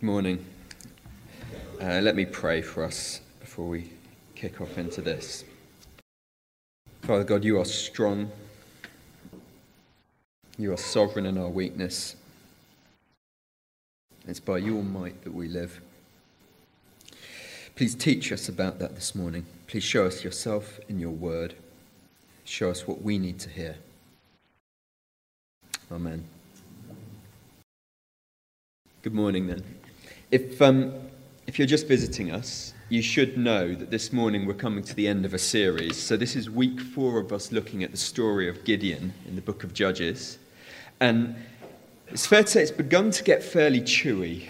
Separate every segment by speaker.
Speaker 1: Good morning. Uh, let me pray for us before we kick off into this. Father God, you are strong. You are sovereign in our weakness. It's by your might that we live. Please teach us about that this morning. Please show us yourself in your word. Show us what we need to hear. Amen. Good morning, then. If, um, if you're just visiting us, you should know that this morning we're coming to the end of a series. So, this is week four of us looking at the story of Gideon in the book of Judges. And it's fair to say it's begun to get fairly chewy.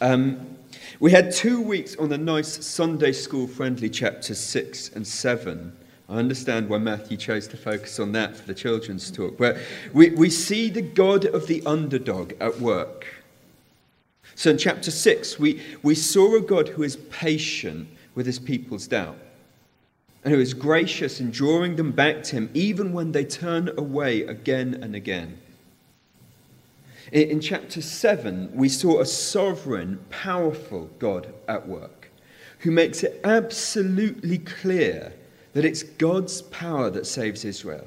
Speaker 1: Um, we had two weeks on the nice Sunday school friendly chapters six and seven. I understand why Matthew chose to focus on that for the children's talk. But we, we see the God of the underdog at work. So in chapter 6, we, we saw a God who is patient with his people's doubt and who is gracious in drawing them back to him even when they turn away again and again. In, in chapter 7, we saw a sovereign, powerful God at work who makes it absolutely clear that it's God's power that saves Israel.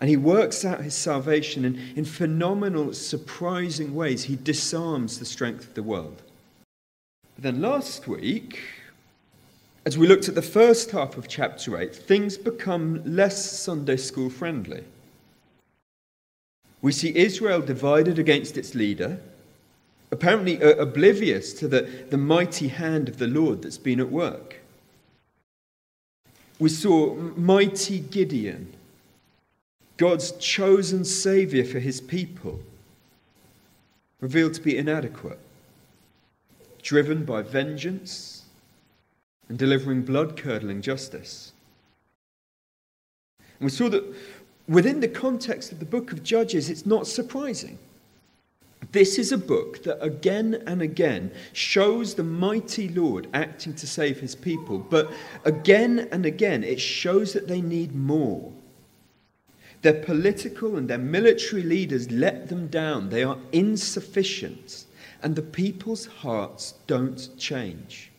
Speaker 1: And he works out his salvation in, in phenomenal, surprising ways. He disarms the strength of the world. But then last week, as we looked at the first half of chapter 8, things become less Sunday school friendly. We see Israel divided against its leader, apparently uh, oblivious to the, the mighty hand of the Lord that's been at work. We saw mighty Gideon God's chosen Saviour for his people, revealed to be inadequate, driven by vengeance and delivering blood curdling justice. And we saw that within the context of the book of Judges, it's not surprising. This is a book that again and again shows the mighty Lord acting to save his people, but again and again it shows that they need more. Their political and their military leaders let them down. They are insufficient, and the people's hearts don't change.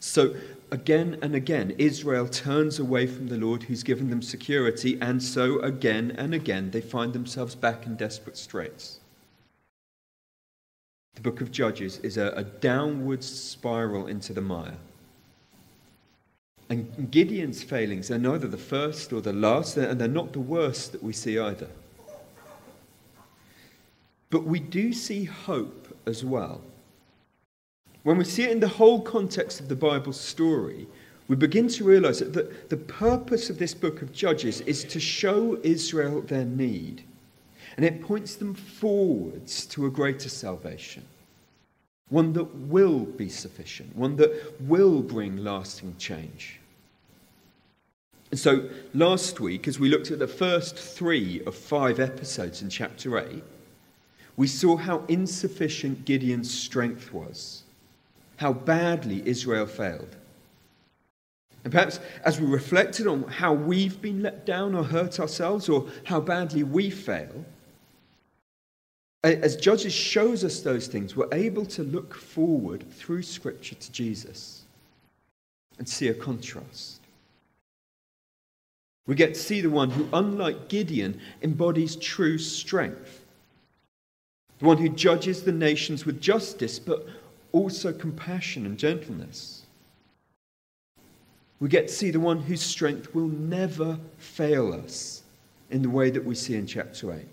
Speaker 1: So, again and again, Israel turns away from the Lord who's given them security, and so again and again they find themselves back in desperate straits. The book of Judges is a, a downward spiral into the mire. And Gideon's failings are neither the first or the last, and they're not the worst that we see either. But we do see hope as well. When we see it in the whole context of the Bible story, we begin to realize that the, the purpose of this book of Judges is to show Israel their need. And it points them forwards to a greater salvation, one that will be sufficient, one that will bring lasting change. And so last week, as we looked at the first three of five episodes in chapter 8, we saw how insufficient Gideon's strength was, how badly Israel failed. And perhaps as we reflected on how we've been let down or hurt ourselves, or how badly we fail, as Judges shows us those things, we're able to look forward through Scripture to Jesus and see a contrast. We get to see the one who, unlike Gideon, embodies true strength. The one who judges the nations with justice, but also compassion and gentleness. We get to see the one whose strength will never fail us in the way that we see in chapter 8.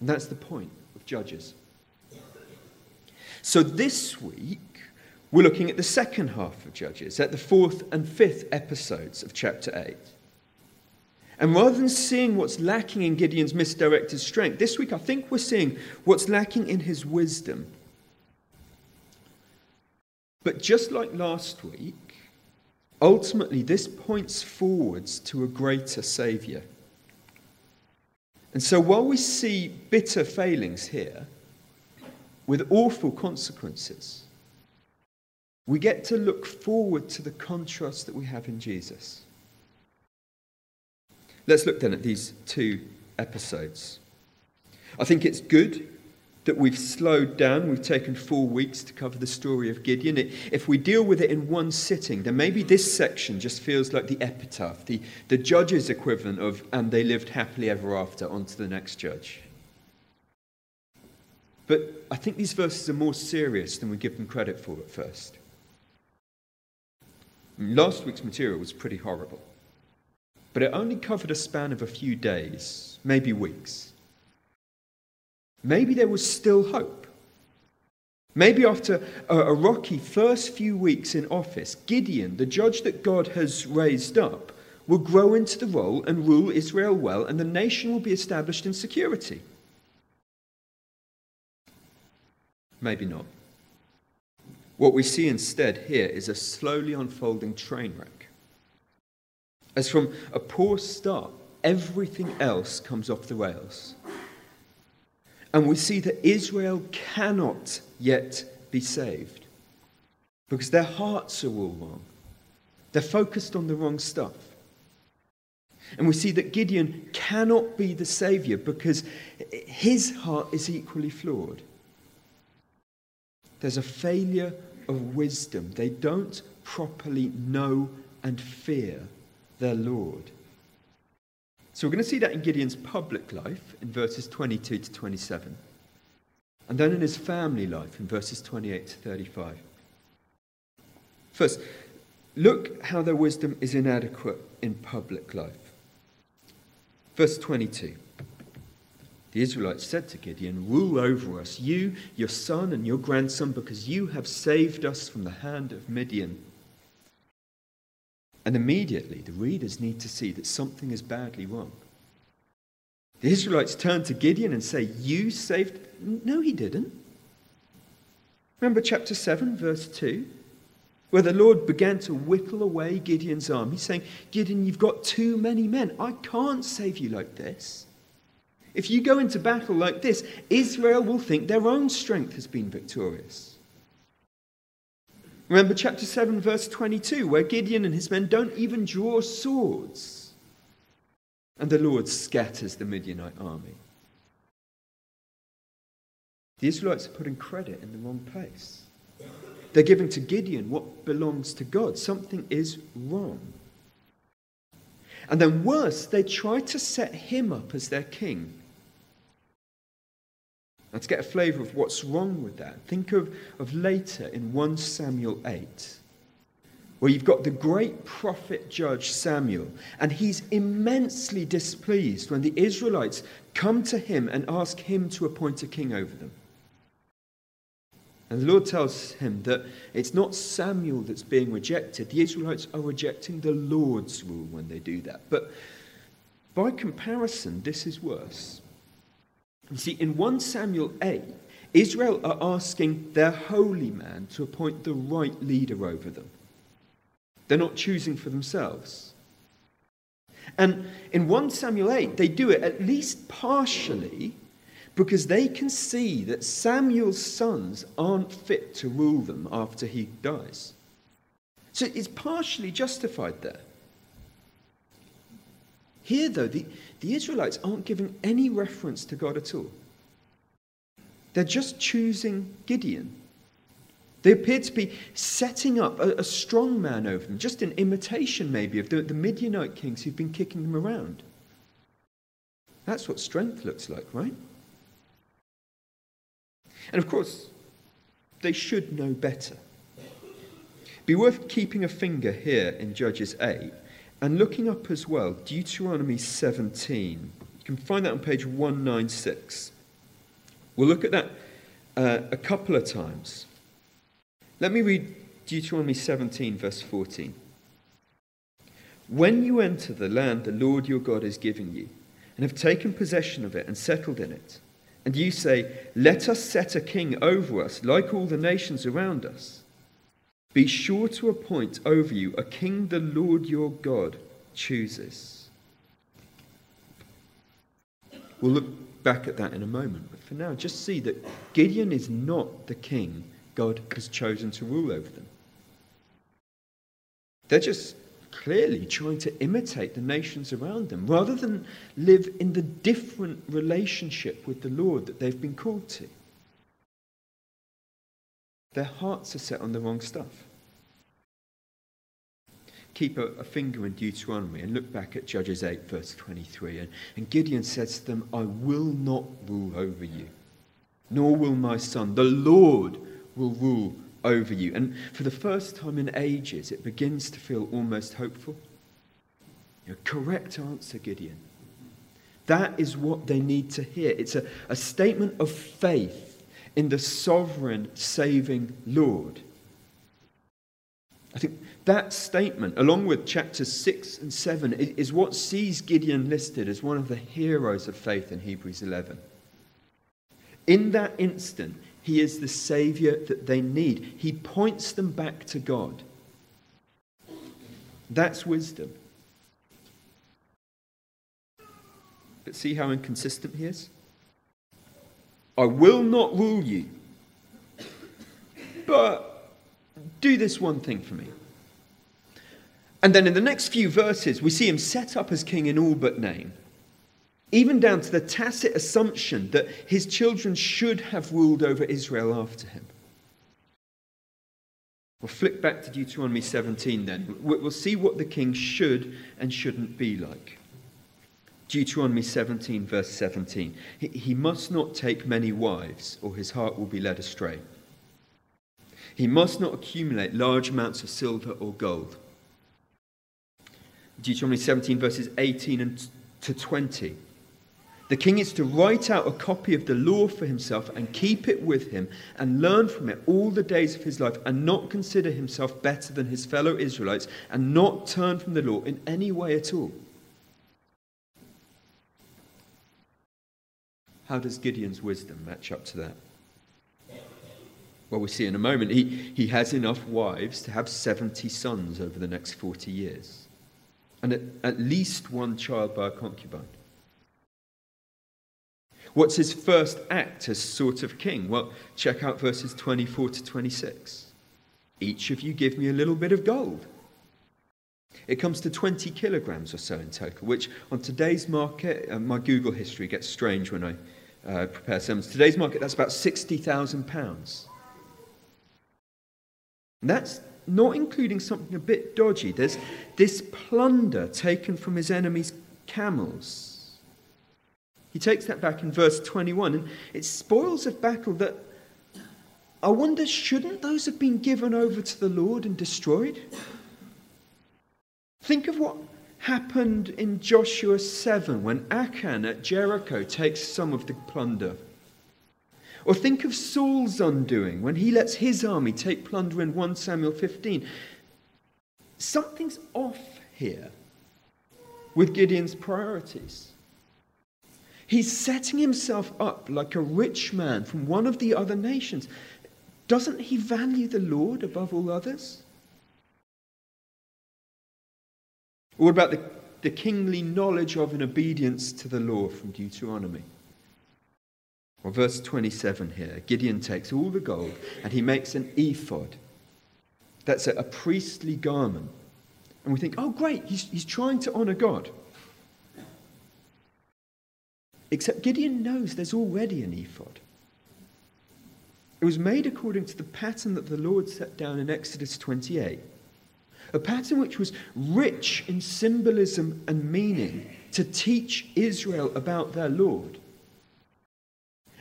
Speaker 1: And that's the point of Judges. So this week, we're looking at the second half of Judges, at the fourth and fifth episodes of chapter 8. And rather than seeing what's lacking in Gideon's misdirected strength, this week I think we're seeing what's lacking in his wisdom. But just like last week, ultimately this points forwards to a greater Saviour. And so while we see bitter failings here, with awful consequences, we get to look forward to the contrast that we have in Jesus. Let's look then at these two episodes. I think it's good that we've slowed down. We've taken four weeks to cover the story of Gideon. If we deal with it in one sitting, then maybe this section just feels like the epitaph, the, the judge's equivalent of, and they lived happily ever after, on to the next judge. But I think these verses are more serious than we give them credit for at first. Last week's material was pretty horrible, but it only covered a span of a few days, maybe weeks. Maybe there was still hope. Maybe after a, a, rocky first few weeks in office, Gideon, the judge that God has raised up, will grow into the role and rule Israel well, and the nation will be established in security. Maybe not. What we see instead here is a slowly unfolding train wreck. As from a poor start, everything else comes off the rails. And we see that Israel cannot yet be saved because their hearts are all wrong. They're focused on the wrong stuff. And we see that Gideon cannot be the Saviour because his heart is equally flawed. There's a failure of wisdom. They don't properly know and fear their Lord. So we're going to see that in Gideon's public life in verses 22 to 27, and then in his family life in verses 28 to 35. First, look how their wisdom is inadequate in public life. Verse 22. The Israelites said to Gideon, Rule over us, you, your son, and your grandson, because you have saved us from the hand of Midian. And immediately the readers need to see that something is badly wrong. The Israelites turn to Gideon and say, You saved. No, he didn't. Remember chapter 7, verse 2? Where the Lord began to whittle away Gideon's arm. He's saying, Gideon, you've got too many men. I can't save you like this. If you go into battle like this, Israel will think their own strength has been victorious. Remember chapter 7, verse 22, where Gideon and his men don't even draw swords. And the Lord scatters the Midianite army. The Israelites are putting credit in the wrong place. They're giving to Gideon what belongs to God. Something is wrong. And then, worse, they try to set him up as their king. Now, to get a flavour of what's wrong with that, think of, of later in 1 Samuel 8, where you've got the great prophet judge Samuel, and he's immensely displeased when the Israelites come to him and ask him to appoint a king over them. And the Lord tells him that it's not Samuel that's being rejected. The Israelites are rejecting the Lord's rule when they do that. But by comparison, this is worse. You see, in 1 Samuel 8, Israel are asking their holy man to appoint the right leader over them. They're not choosing for themselves. And in 1 Samuel 8, they do it at least partially because they can see that Samuel's sons aren't fit to rule them after he dies. So it's partially justified there. Here, though, the, the Israelites aren't giving any reference to God at all. They're just choosing Gideon. They appear to be setting up a, a strong man over them, just an imitation, maybe, of the, the Midianite kings who've been kicking them around. That's what strength looks like, right? And of course, they should know better. Be worth keeping a finger here in Judges 8 and looking up as well Deuteronomy 17. You can find that on page 196. We'll look at that uh, a couple of times. Let me read Deuteronomy 17, verse 14. When you enter the land the Lord your God is giving you, and have taken possession of it and settled in it, and you say, Let us set a king over us, like all the nations around us, be sure to appoint over you a king the Lord your God chooses. We'll look back at that in a moment, but for now, just see that Gideon is not the king God has chosen to rule over them. They're just clearly trying to imitate the nations around them rather than live in the different relationship with the Lord that they've been called to. Their hearts are set on the wrong stuff. Keep a, a, finger in Deuteronomy and look back at Judges 8, verse 23. And, and Gideon says to them, I will not rule over you, nor will my son. The Lord will rule over you. And for the first time in ages, it begins to feel almost hopeful. Know, correct answer, Gideon. That is what they need to hear. It's a, a statement of faith in the sovereign, saving Lord. I think that statement, along with chapters 6 and 7, is what sees Gideon listed as one of the heroes of faith in Hebrews 11. In that instant, he is the Savior that they need. He points them back to God. That's wisdom. But see how inconsistent he is? I will not rule you, but do this one thing for me. And then in the next few verses, we see him set up as king in all but name even down to the tacit assumption that his children should have ruled over Israel after him. We'll flick back to Deuteronomy 17 then. We'll see what the king should and shouldn't be like. Deuteronomy 17, verse 17. He must not take many wives, or his heart will be led astray. He must not accumulate large amounts of silver or gold. Deuteronomy 17, verses 18 and to 20. The king is to write out a copy of the law for himself and keep it with him and learn from it all the days of his life and not consider himself better than his fellow Israelites and not turn from the law in any way at all. How does Gideon's wisdom match up to that? Well, we see in a moment. He, he has enough wives to have 70 sons over the next 40 years, and at, at least one child by a concubine. What's his first act as sort of king? Well, check out verses 24 to 26. Each of you give me a little bit of gold. It comes to 20 kilograms or so in total, which on today's market, uh, my Google history gets strange when I uh, prepare sermons. Today's market, that's about 60,000 pounds. That's not including something a bit dodgy. There's this plunder taken from his enemies' camels he takes that back in verse 21, and it spoils a battle that I wonder, shouldn't those have been given over to the Lord and destroyed? Think of what happened in Joshua 7 when Achan at Jericho takes some of the plunder. Or think of Saul's undoing when he lets his army take plunder in 1 Samuel 15. Something's off here with Gideon's priorities. He's setting himself up like a rich man from one of the other nations. Doesn't he value the Lord above all others? What about the, the kingly knowledge of and obedience to the law from Deuteronomy? Well, verse 27 here Gideon takes all the gold and he makes an ephod. That's a, a priestly garment. And we think, oh, great, he's, he's trying to honor God. Except Gideon knows there's already an ephod. It was made according to the pattern that the Lord set down in Exodus 28. A pattern which was rich in symbolism and meaning to teach Israel about their Lord.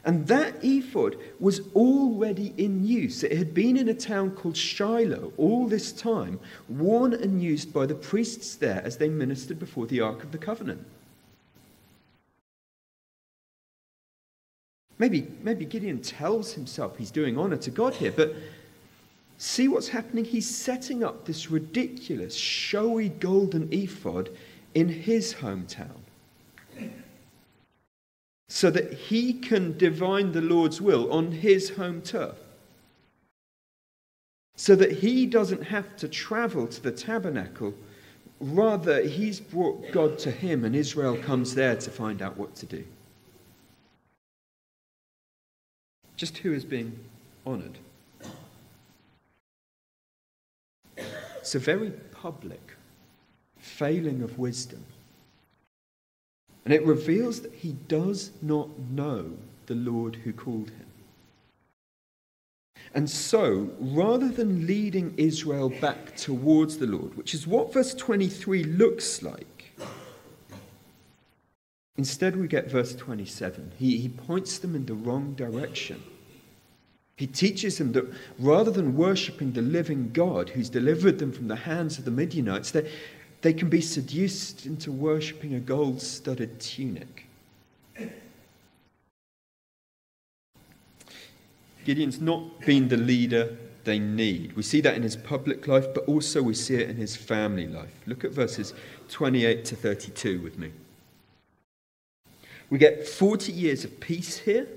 Speaker 1: And that ephod was already in use. It had been in a town called Shiloh all this time, worn and used by the priests there as they ministered before the Ark of the Covenant. Maybe, maybe Gideon tells himself he's doing honor to God here, but see what's happening? He's setting up this ridiculous, showy golden ephod in his hometown so that he can divine the Lord's will on his home turf. So that he doesn't have to travel to the tabernacle. Rather, he's brought God to him, and Israel comes there to find out what to do. Just who is being honoured? It's a very public failing of wisdom. And it reveals that he does not know the Lord who called him. And so, rather than leading Israel back towards the Lord, which is what verse 23 looks like, instead we get verse 27. He, he points them in the wrong direction. He teaches them that rather than worshipping the living God who's delivered them from the hands of the Midianites, they, they can be seduced into worshipping a gold studded tunic. Gideon's not been the leader they need. We see that in his public life, but also we see it in his family life. Look at verses 28 to 32 with me. We get 40 years of peace here.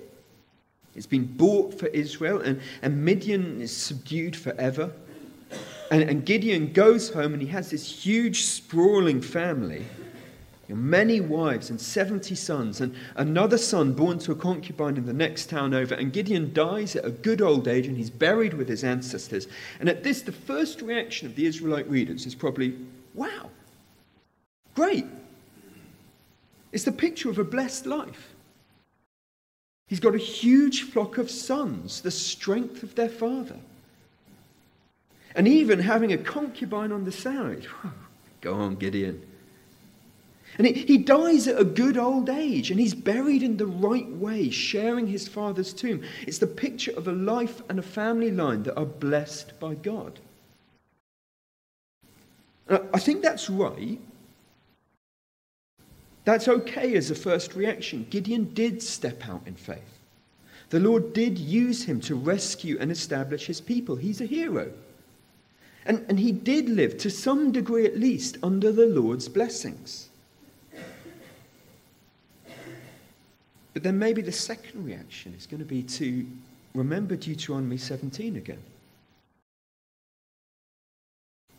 Speaker 1: It's been bought for Israel, and, and Midian is subdued forever. And, and Gideon goes home and he has this huge, sprawling family many wives and 70 sons, and another son born to a concubine in the next town over. And Gideon dies at a good old age and he's buried with his ancestors. And at this, the first reaction of the Israelite readers is probably, wow, great. It's the picture of a blessed life. He's got a huge flock of sons, the strength of their father. And even having a concubine on the side. Go on, Gideon. And he dies at a good old age and he's buried in the right way, sharing his father's tomb. It's the picture of a life and a family line that are blessed by God. I think that's right. That's okay as a first reaction. Gideon did step out in faith. The Lord did use him to rescue and establish his people. He's a hero. And, and he did live, to some degree at least, under the Lord's blessings. But then maybe the second reaction is going to be to remember Deuteronomy 17 again.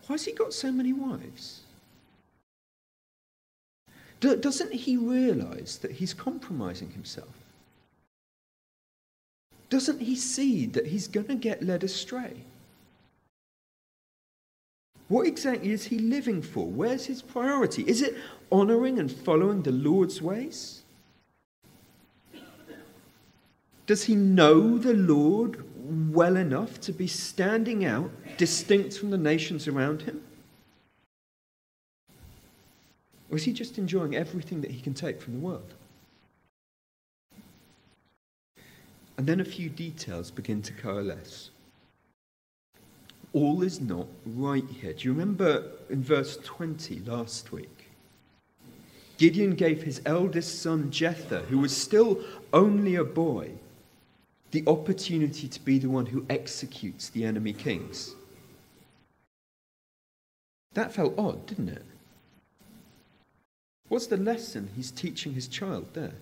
Speaker 1: Why has he got so many wives? Doesn't he realize that he's compromising himself? Doesn't he see that he's going to get led astray? What exactly is he living for? Where's his priority? Is it honoring and following the Lord's ways? Does he know the Lord well enough to be standing out, distinct from the nations around him? Or is he just enjoying everything that he can take from the world? And then a few details begin to coalesce. All is not right here. Do you remember in verse 20 last week? Gideon gave his eldest son Jether, who was still only a boy, the opportunity to be the one who executes the enemy kings. That felt odd, didn't it? What's the lesson he's teaching his child there?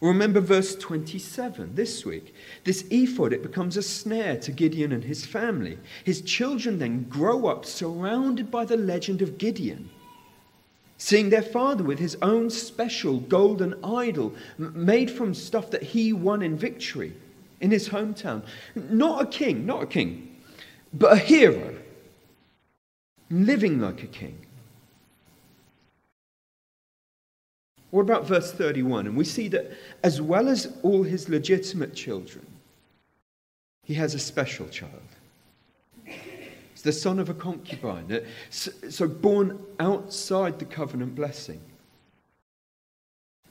Speaker 1: Remember verse 27 this week. This ephod, it becomes a snare to Gideon and his family. His children then grow up surrounded by the legend of Gideon seeing their father with his own special golden idol made from stuff that he won in victory in his hometown. Not a king, not a king, but a hero, living like a king. What about verse 31? And we see that as well as all his legitimate children, he has a special child It's the son of a concubine, so born outside the covenant blessing.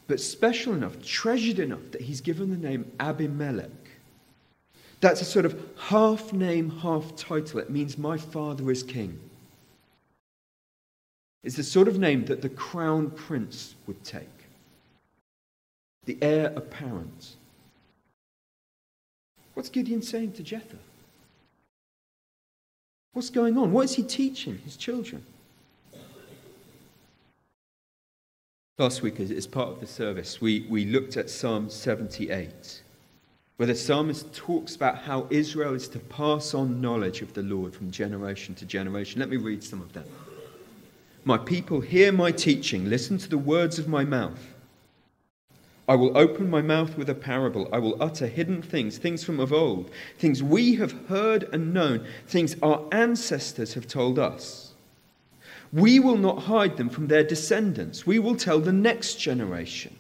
Speaker 1: But special enough, treasured enough, that he's given the name Abimelech. That's a sort of half name, half title. It means my father is king. It's the sort of name that the crown prince would take, the heir apparent. What's Gideon saying to Jether? What's going on? What is he teaching his children? Last week, as part of the service, we, we looked at Psalm 78, where the psalmist talks about how Israel is to pass on knowledge of the Lord from generation to generation. Let me read some of them. My people, hear my teaching, listen to the words of my mouth. I will open my mouth with a parable. I will utter hidden things, things from of old, things we have heard and known, things our ancestors have told us. We will not hide them from their descendants. We will tell the next generation.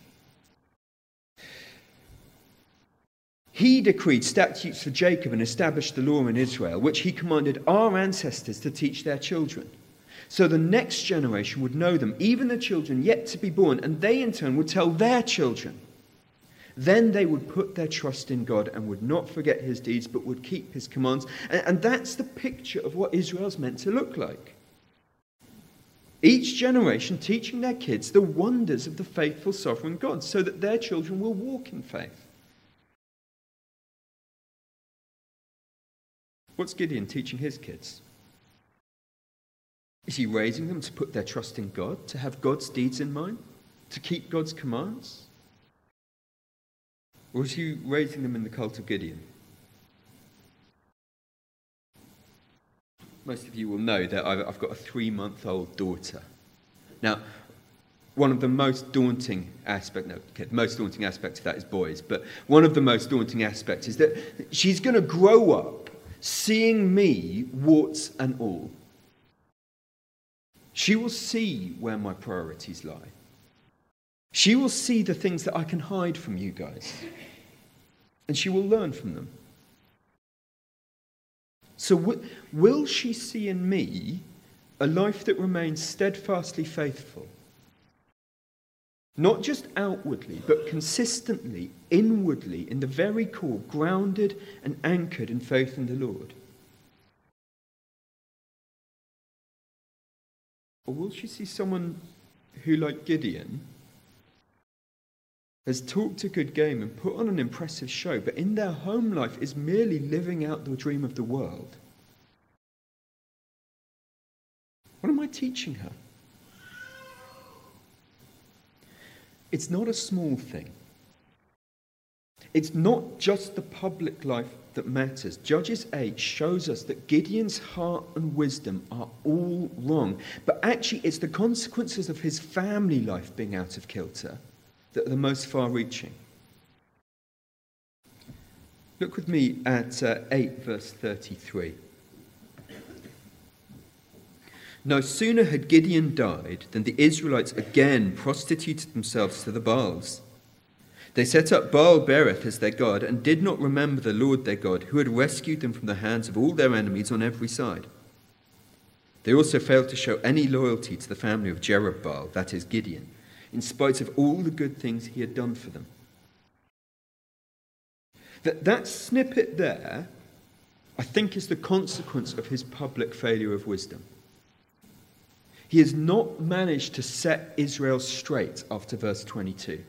Speaker 1: He decreed statutes for Jacob and established the law in Israel, which he commanded our ancestors to teach their children. So the next generation would know them, even the children yet to be born, and they in turn would tell their children. Then they would put their trust in God and would not forget his deeds, but would keep his commands. And, and that's the picture of what Israel's meant to look like. Each generation teaching their kids the wonders of the faithful sovereign God so that their children will walk in faith. What's Gideon teaching his kids? Is he raising them to put their trust in God, to have God's deeds in mind, to keep God's commands? Or is he raising them in the cult of Gideon? Most of you will know that I've got a three month old daughter. Now, one of the most daunting aspects, no, okay, the most daunting aspect of that is boys, but one of the most daunting aspects is that she's going to grow up seeing me, warts and all. She will see where my priorities lie. She will see the things that I can hide from you guys. And she will learn from them. So, w- will she see in me a life that remains steadfastly faithful? Not just outwardly, but consistently, inwardly, in the very core, grounded and anchored in faith in the Lord? Or will she see someone who, like Gideon, has talked a good game and put on an impressive show, but in their home life is merely living out the dream of the world? What am I teaching her? It's not a small thing. It's not just the public life that matters. Judges 8 shows us that Gideon's heart and wisdom are all wrong. But actually, it's the consequences of his family life being out of kilter that are the most far reaching. Look with me at uh, 8, verse 33. No sooner had Gideon died than the Israelites again prostituted themselves to the Baals. They set up Baal Berith as their god and did not remember the Lord their God, who had rescued them from the hands of all their enemies on every side. They also failed to show any loyalty to the family of Jerubbaal, that is Gideon, in spite of all the good things he had done for them. That, that snippet there, I think, is the consequence of his public failure of wisdom. He has not managed to set Israel straight after verse 22.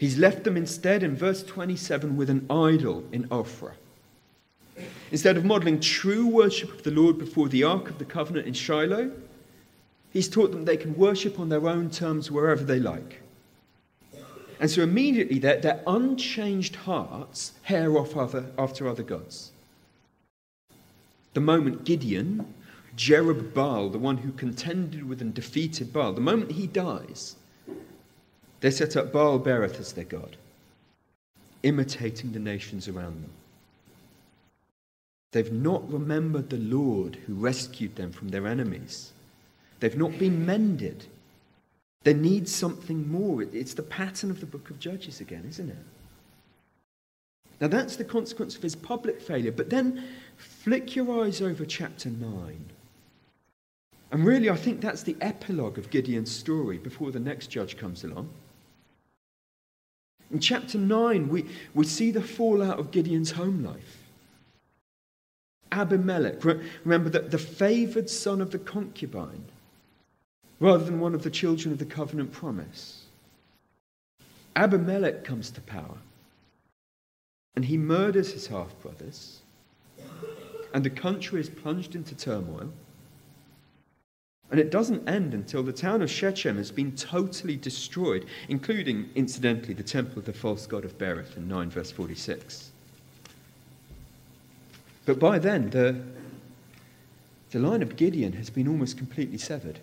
Speaker 1: He's left them instead in verse 27 with an idol in Ophrah. Instead of modeling true worship of the Lord before the Ark of the Covenant in Shiloh, he's taught them they can worship on their own terms wherever they like. And so immediately their, their unchanged hearts hare off other, after other gods. The moment Gideon, Jerubbaal, the one who contended with and defeated Baal, the moment he dies, they set up Baal Berith as their god, imitating the nations around them. They've not remembered the Lord who rescued them from their enemies. They've not been mended. They need something more. It's the pattern of the book of Judges again, isn't it? Now, that's the consequence of his public failure. But then flick your eyes over chapter 9. And really, I think that's the epilogue of Gideon's story before the next judge comes along. In chapter 9, we, we see the fallout of Gideon's home life. Abimelech, remember that the favored son of the concubine, rather than one of the children of the covenant promise. Abimelech comes to power, and he murders his half brothers, and the country is plunged into turmoil. And it doesn't end until the town of Shechem has been totally destroyed, including, incidentally, the temple of the false god of Berith in 9 verse 46. But by then, the, the line of Gideon has been almost completely severed.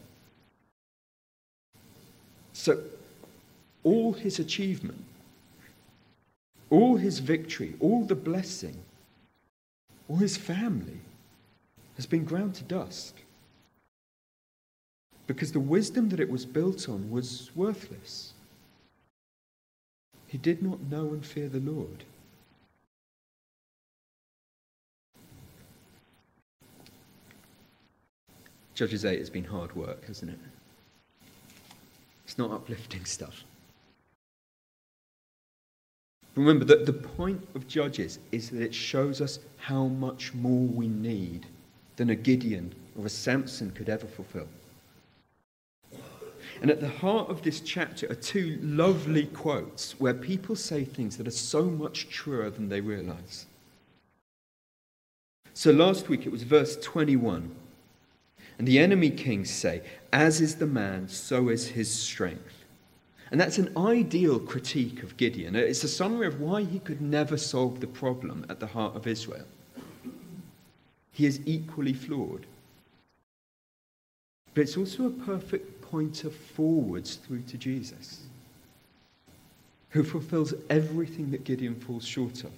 Speaker 1: So, all his achievement, all his victory, all the blessing, all his family has been ground to dust because the wisdom that it was built on was worthless. He did not know and fear the Lord. Judges 8 has been hard work, hasn't it? It's not uplifting stuff. Remember that the point of Judges is that it shows us how much more we need than a Gideon or a Samson could ever fulfill. And at the heart of this chapter are two lovely quotes where people say things that are so much truer than they realize. So last week it was verse 21. And the enemy kings say, As is the man, so is his strength. And that's an ideal critique of Gideon. It's a summary of why he could never solve the problem at the heart of Israel. He is equally flawed. But it's also a perfect pointer forwards through to Jesus, who fulfills everything that Gideon falls short of.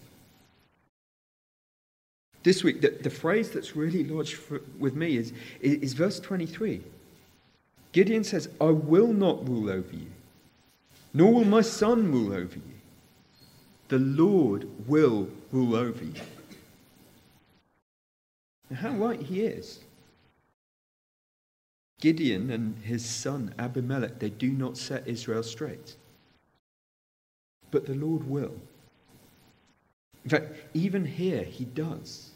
Speaker 1: This week, the, the phrase that's really lodged for, with me is, is, is verse 23. Gideon says, I will not rule over you, nor will my son rule over you. The Lord will rule over you. Now, how right he is. Gideon and his son Abimelech, they do not set Israel straight. But the Lord will. In fact, even here he does.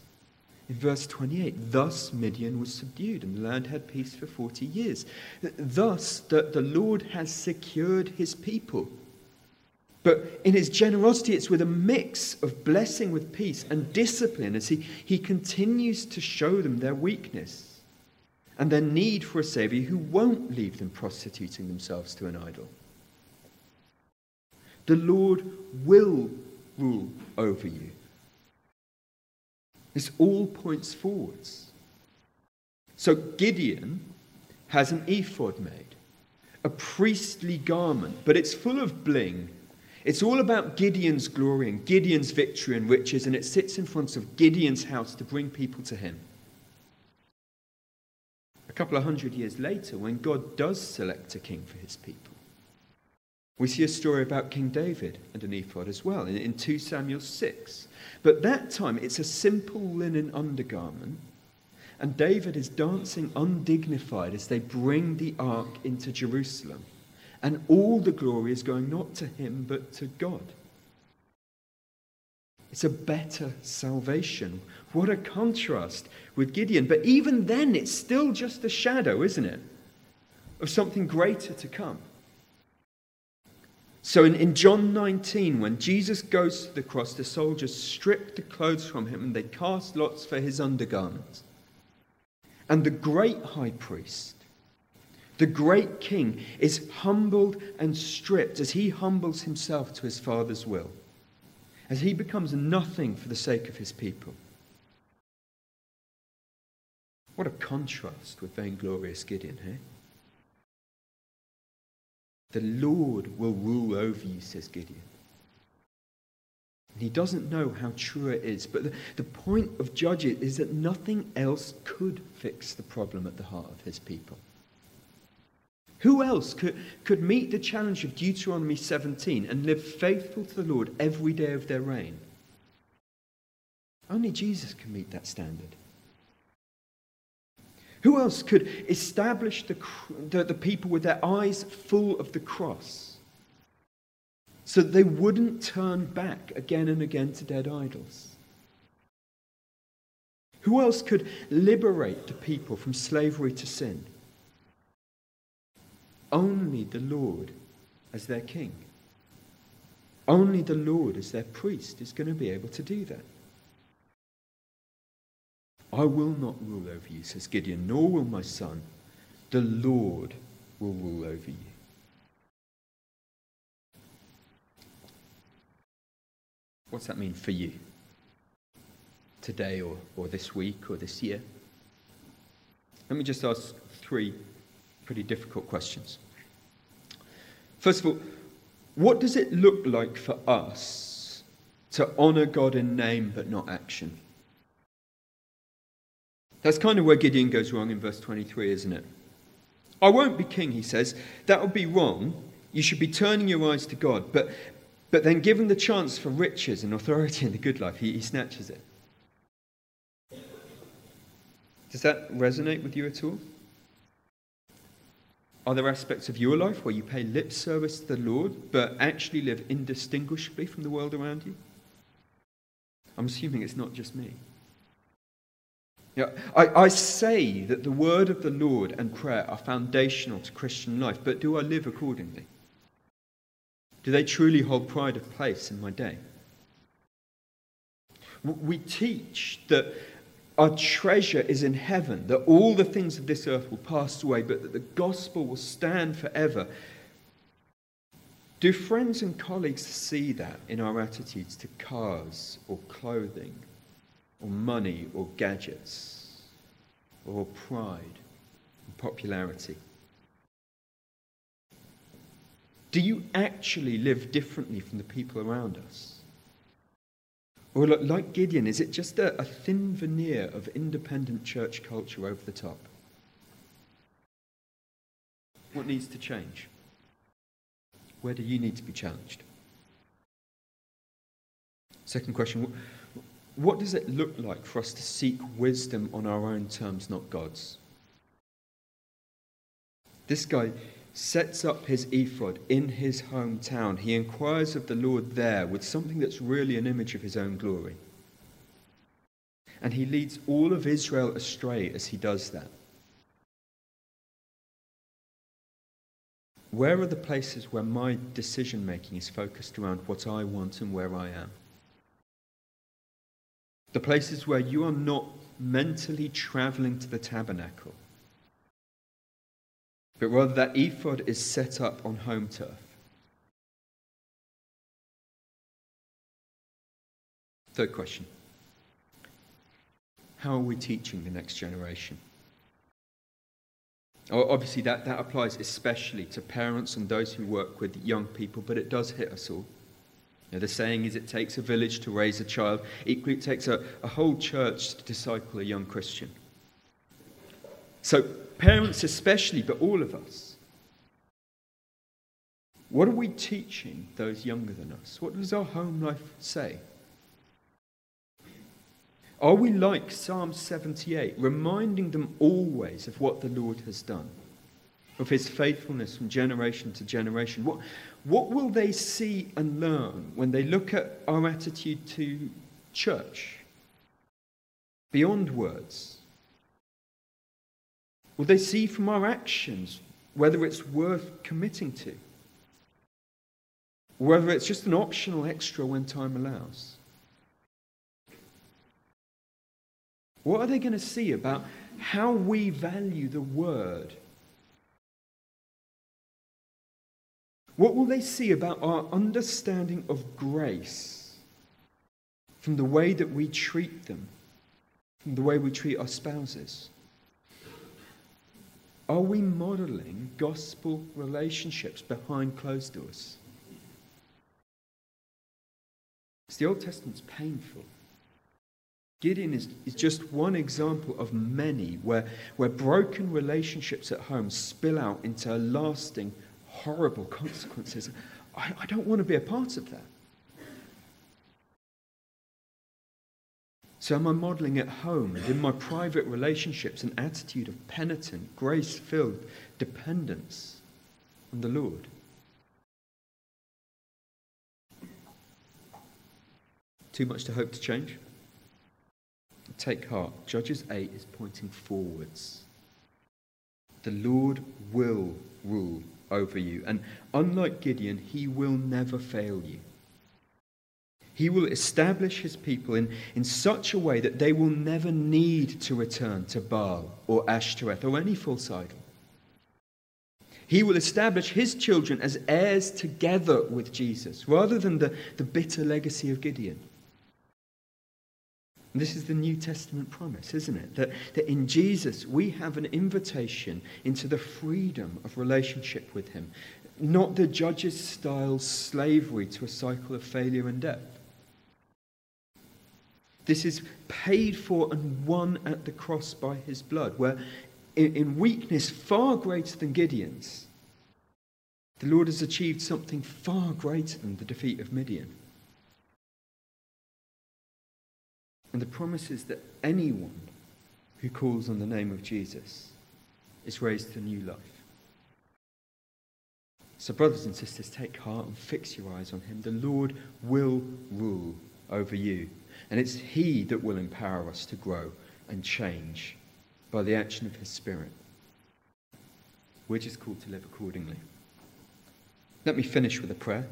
Speaker 1: In verse 28, thus Midian was subdued and the land had peace for 40 years. Thus, the, the Lord has secured his people. But in his generosity, it's with a mix of blessing with peace and discipline as he, he continues to show them their weakness and their need for a Saviour who won't leave them prostituting themselves to an idol. The Lord will rule over you. This all points forwards. So Gideon has an ephod made, a priestly garment, but it's full of bling. It's all about Gideon's glory and Gideon's victory and riches, and it sits in front of Gideon's house to bring people to him a couple of hundred years later, when God does select a king for his people. We see a story about King David and an ephod as well in, in 2 Samuel 6. But that time it's a simple linen undergarment, and David is dancing undignified as they bring the ark into Jerusalem. And all the glory is going not to him, but to God. It's a better salvation. What a contrast with Gideon. But even then, it's still just a shadow, isn't it? Of something greater to come. So in, in John 19, when Jesus goes to the cross, the soldiers strip the clothes from him and they cast lots for his undergarments. And the great high priest, the great king, is humbled and stripped as he humbles himself to his Father's will as he becomes nothing for the sake of his people. What a contrast with vainglorious Gideon, eh? The Lord will rule over you, says Gideon. And he doesn't know how true it is, but the, the point of Judges is that nothing else could fix the problem at the heart of his people. Who else could, could meet the challenge of Deuteronomy 17 and live faithful to the Lord every day of their reign? Only Jesus can meet that standard. Who else could establish the, the, the, people with their eyes full of the cross so that they wouldn't turn back again and again to dead idols? Who else could liberate the people from slavery to sin? Only the Lord as their king. Only the Lord as their priest is going to be able to do that. I will not rule over you, says Gideon, nor will my son. The Lord will rule over you. What's that mean for you? Today or, or this week or this year? Let me just ask three pretty difficult questions. First of all, what does it look like for us to honour God in name but not action? That's kind of where Gideon goes wrong in verse 23, isn't it? I won't be king, he says. That would be wrong. You should be turning your eyes to God. But, but then, given the chance for riches and authority and the good life, he, he snatches it. Does that resonate with you at all? Are there aspects of your life where you pay lip service to the Lord, but actually live indistinguishably from the world around you? I'm assuming it's not just me. Yeah, I, I say that the word of the Lord and prayer are foundational to Christian life, but do I live accordingly? Do they truly hold pride of place in my day? We teach that our treasure is in heaven, that all the things of this earth will pass away, but that the gospel will stand forever. Do friends and colleagues see that in our attitudes to cars or clothing or money or gadgets or pride and popularity? Do you actually live differently from the people around us? Or, like Gideon, is it just a, a thin veneer of independent church culture over the top? What needs to change? Where do you need to be challenged? Second question What does it look like for us to seek wisdom on our own terms, not God's? This guy sets up his ephod in his hometown. He inquires of the Lord there with something that's really an image of his own glory. And he leads all of Israel astray as he does that. Where are the places where my decision making is focused around what I want and where I am? The places where you are not mentally traveling to the tabernacle but rather that ephod is set up on home turf. Third question How are we teaching the next generation? Obviously, that, that applies especially to parents and those who work with young people, but it does hit us all. You know, the saying is it takes a village to raise a child, equally, it takes a, a whole church to disciple a young Christian. So, parents especially, but all of us. What are we teaching those younger than us? What does our home life say? Are we like Psalm 78, reminding them always of what the Lord has done, of his faithfulness from generation to generation? What, what will they see and learn when they look at our attitude to church? Beyond words, Will they see from our actions whether it's worth committing to? Whether it's just an optional extra when time allows? What are they going to see about how we value the Word? What will they see about our understanding of grace from the way that we treat them, from the way we treat our spouses? Are we modeling gospel relationships behind closed doors? It's the Old Testament's painful. Gideon is, is just one example of many where, where broken relationships at home spill out into lasting, horrible consequences. I, I don't want to be a part of that. So, am I modeling at home and in my private relationships an attitude of penitent, grace filled dependence on the Lord? Too much to hope to change? Take heart. Judges 8 is pointing forwards. The Lord will rule over you. And unlike Gideon, he will never fail you. He will establish his people in, in such a way that they will never need to return to Baal or Ashtoreth or any false idol. He will establish his children as heirs together with Jesus, rather than the, the bitter legacy of Gideon. This is the New Testament promise, isn't it? That, that in Jesus we have an invitation into the freedom of relationship with him, not the judge's style slavery to a cycle of failure and death. This is paid for and won at the cross by his blood, where in weakness far greater than Gideon's, the Lord has achieved something far greater than the defeat of Midian. And the promise is that anyone who calls on the name of Jesus is raised to new life. So, brothers and sisters, take heart and fix your eyes on him. The Lord will rule over you, and it's he that will empower us to grow and change by the action of his Spirit. We're just called to live accordingly. Let me finish with a prayer.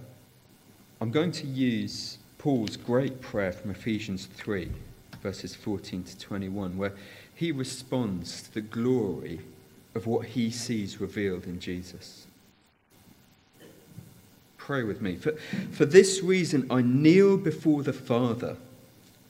Speaker 1: I'm going to use Paul's great prayer from Ephesians 3, verses 14 to 21, where he responds to the glory of what he sees revealed in Jesus. Pray with me. For, for this reason, I kneel before the Father,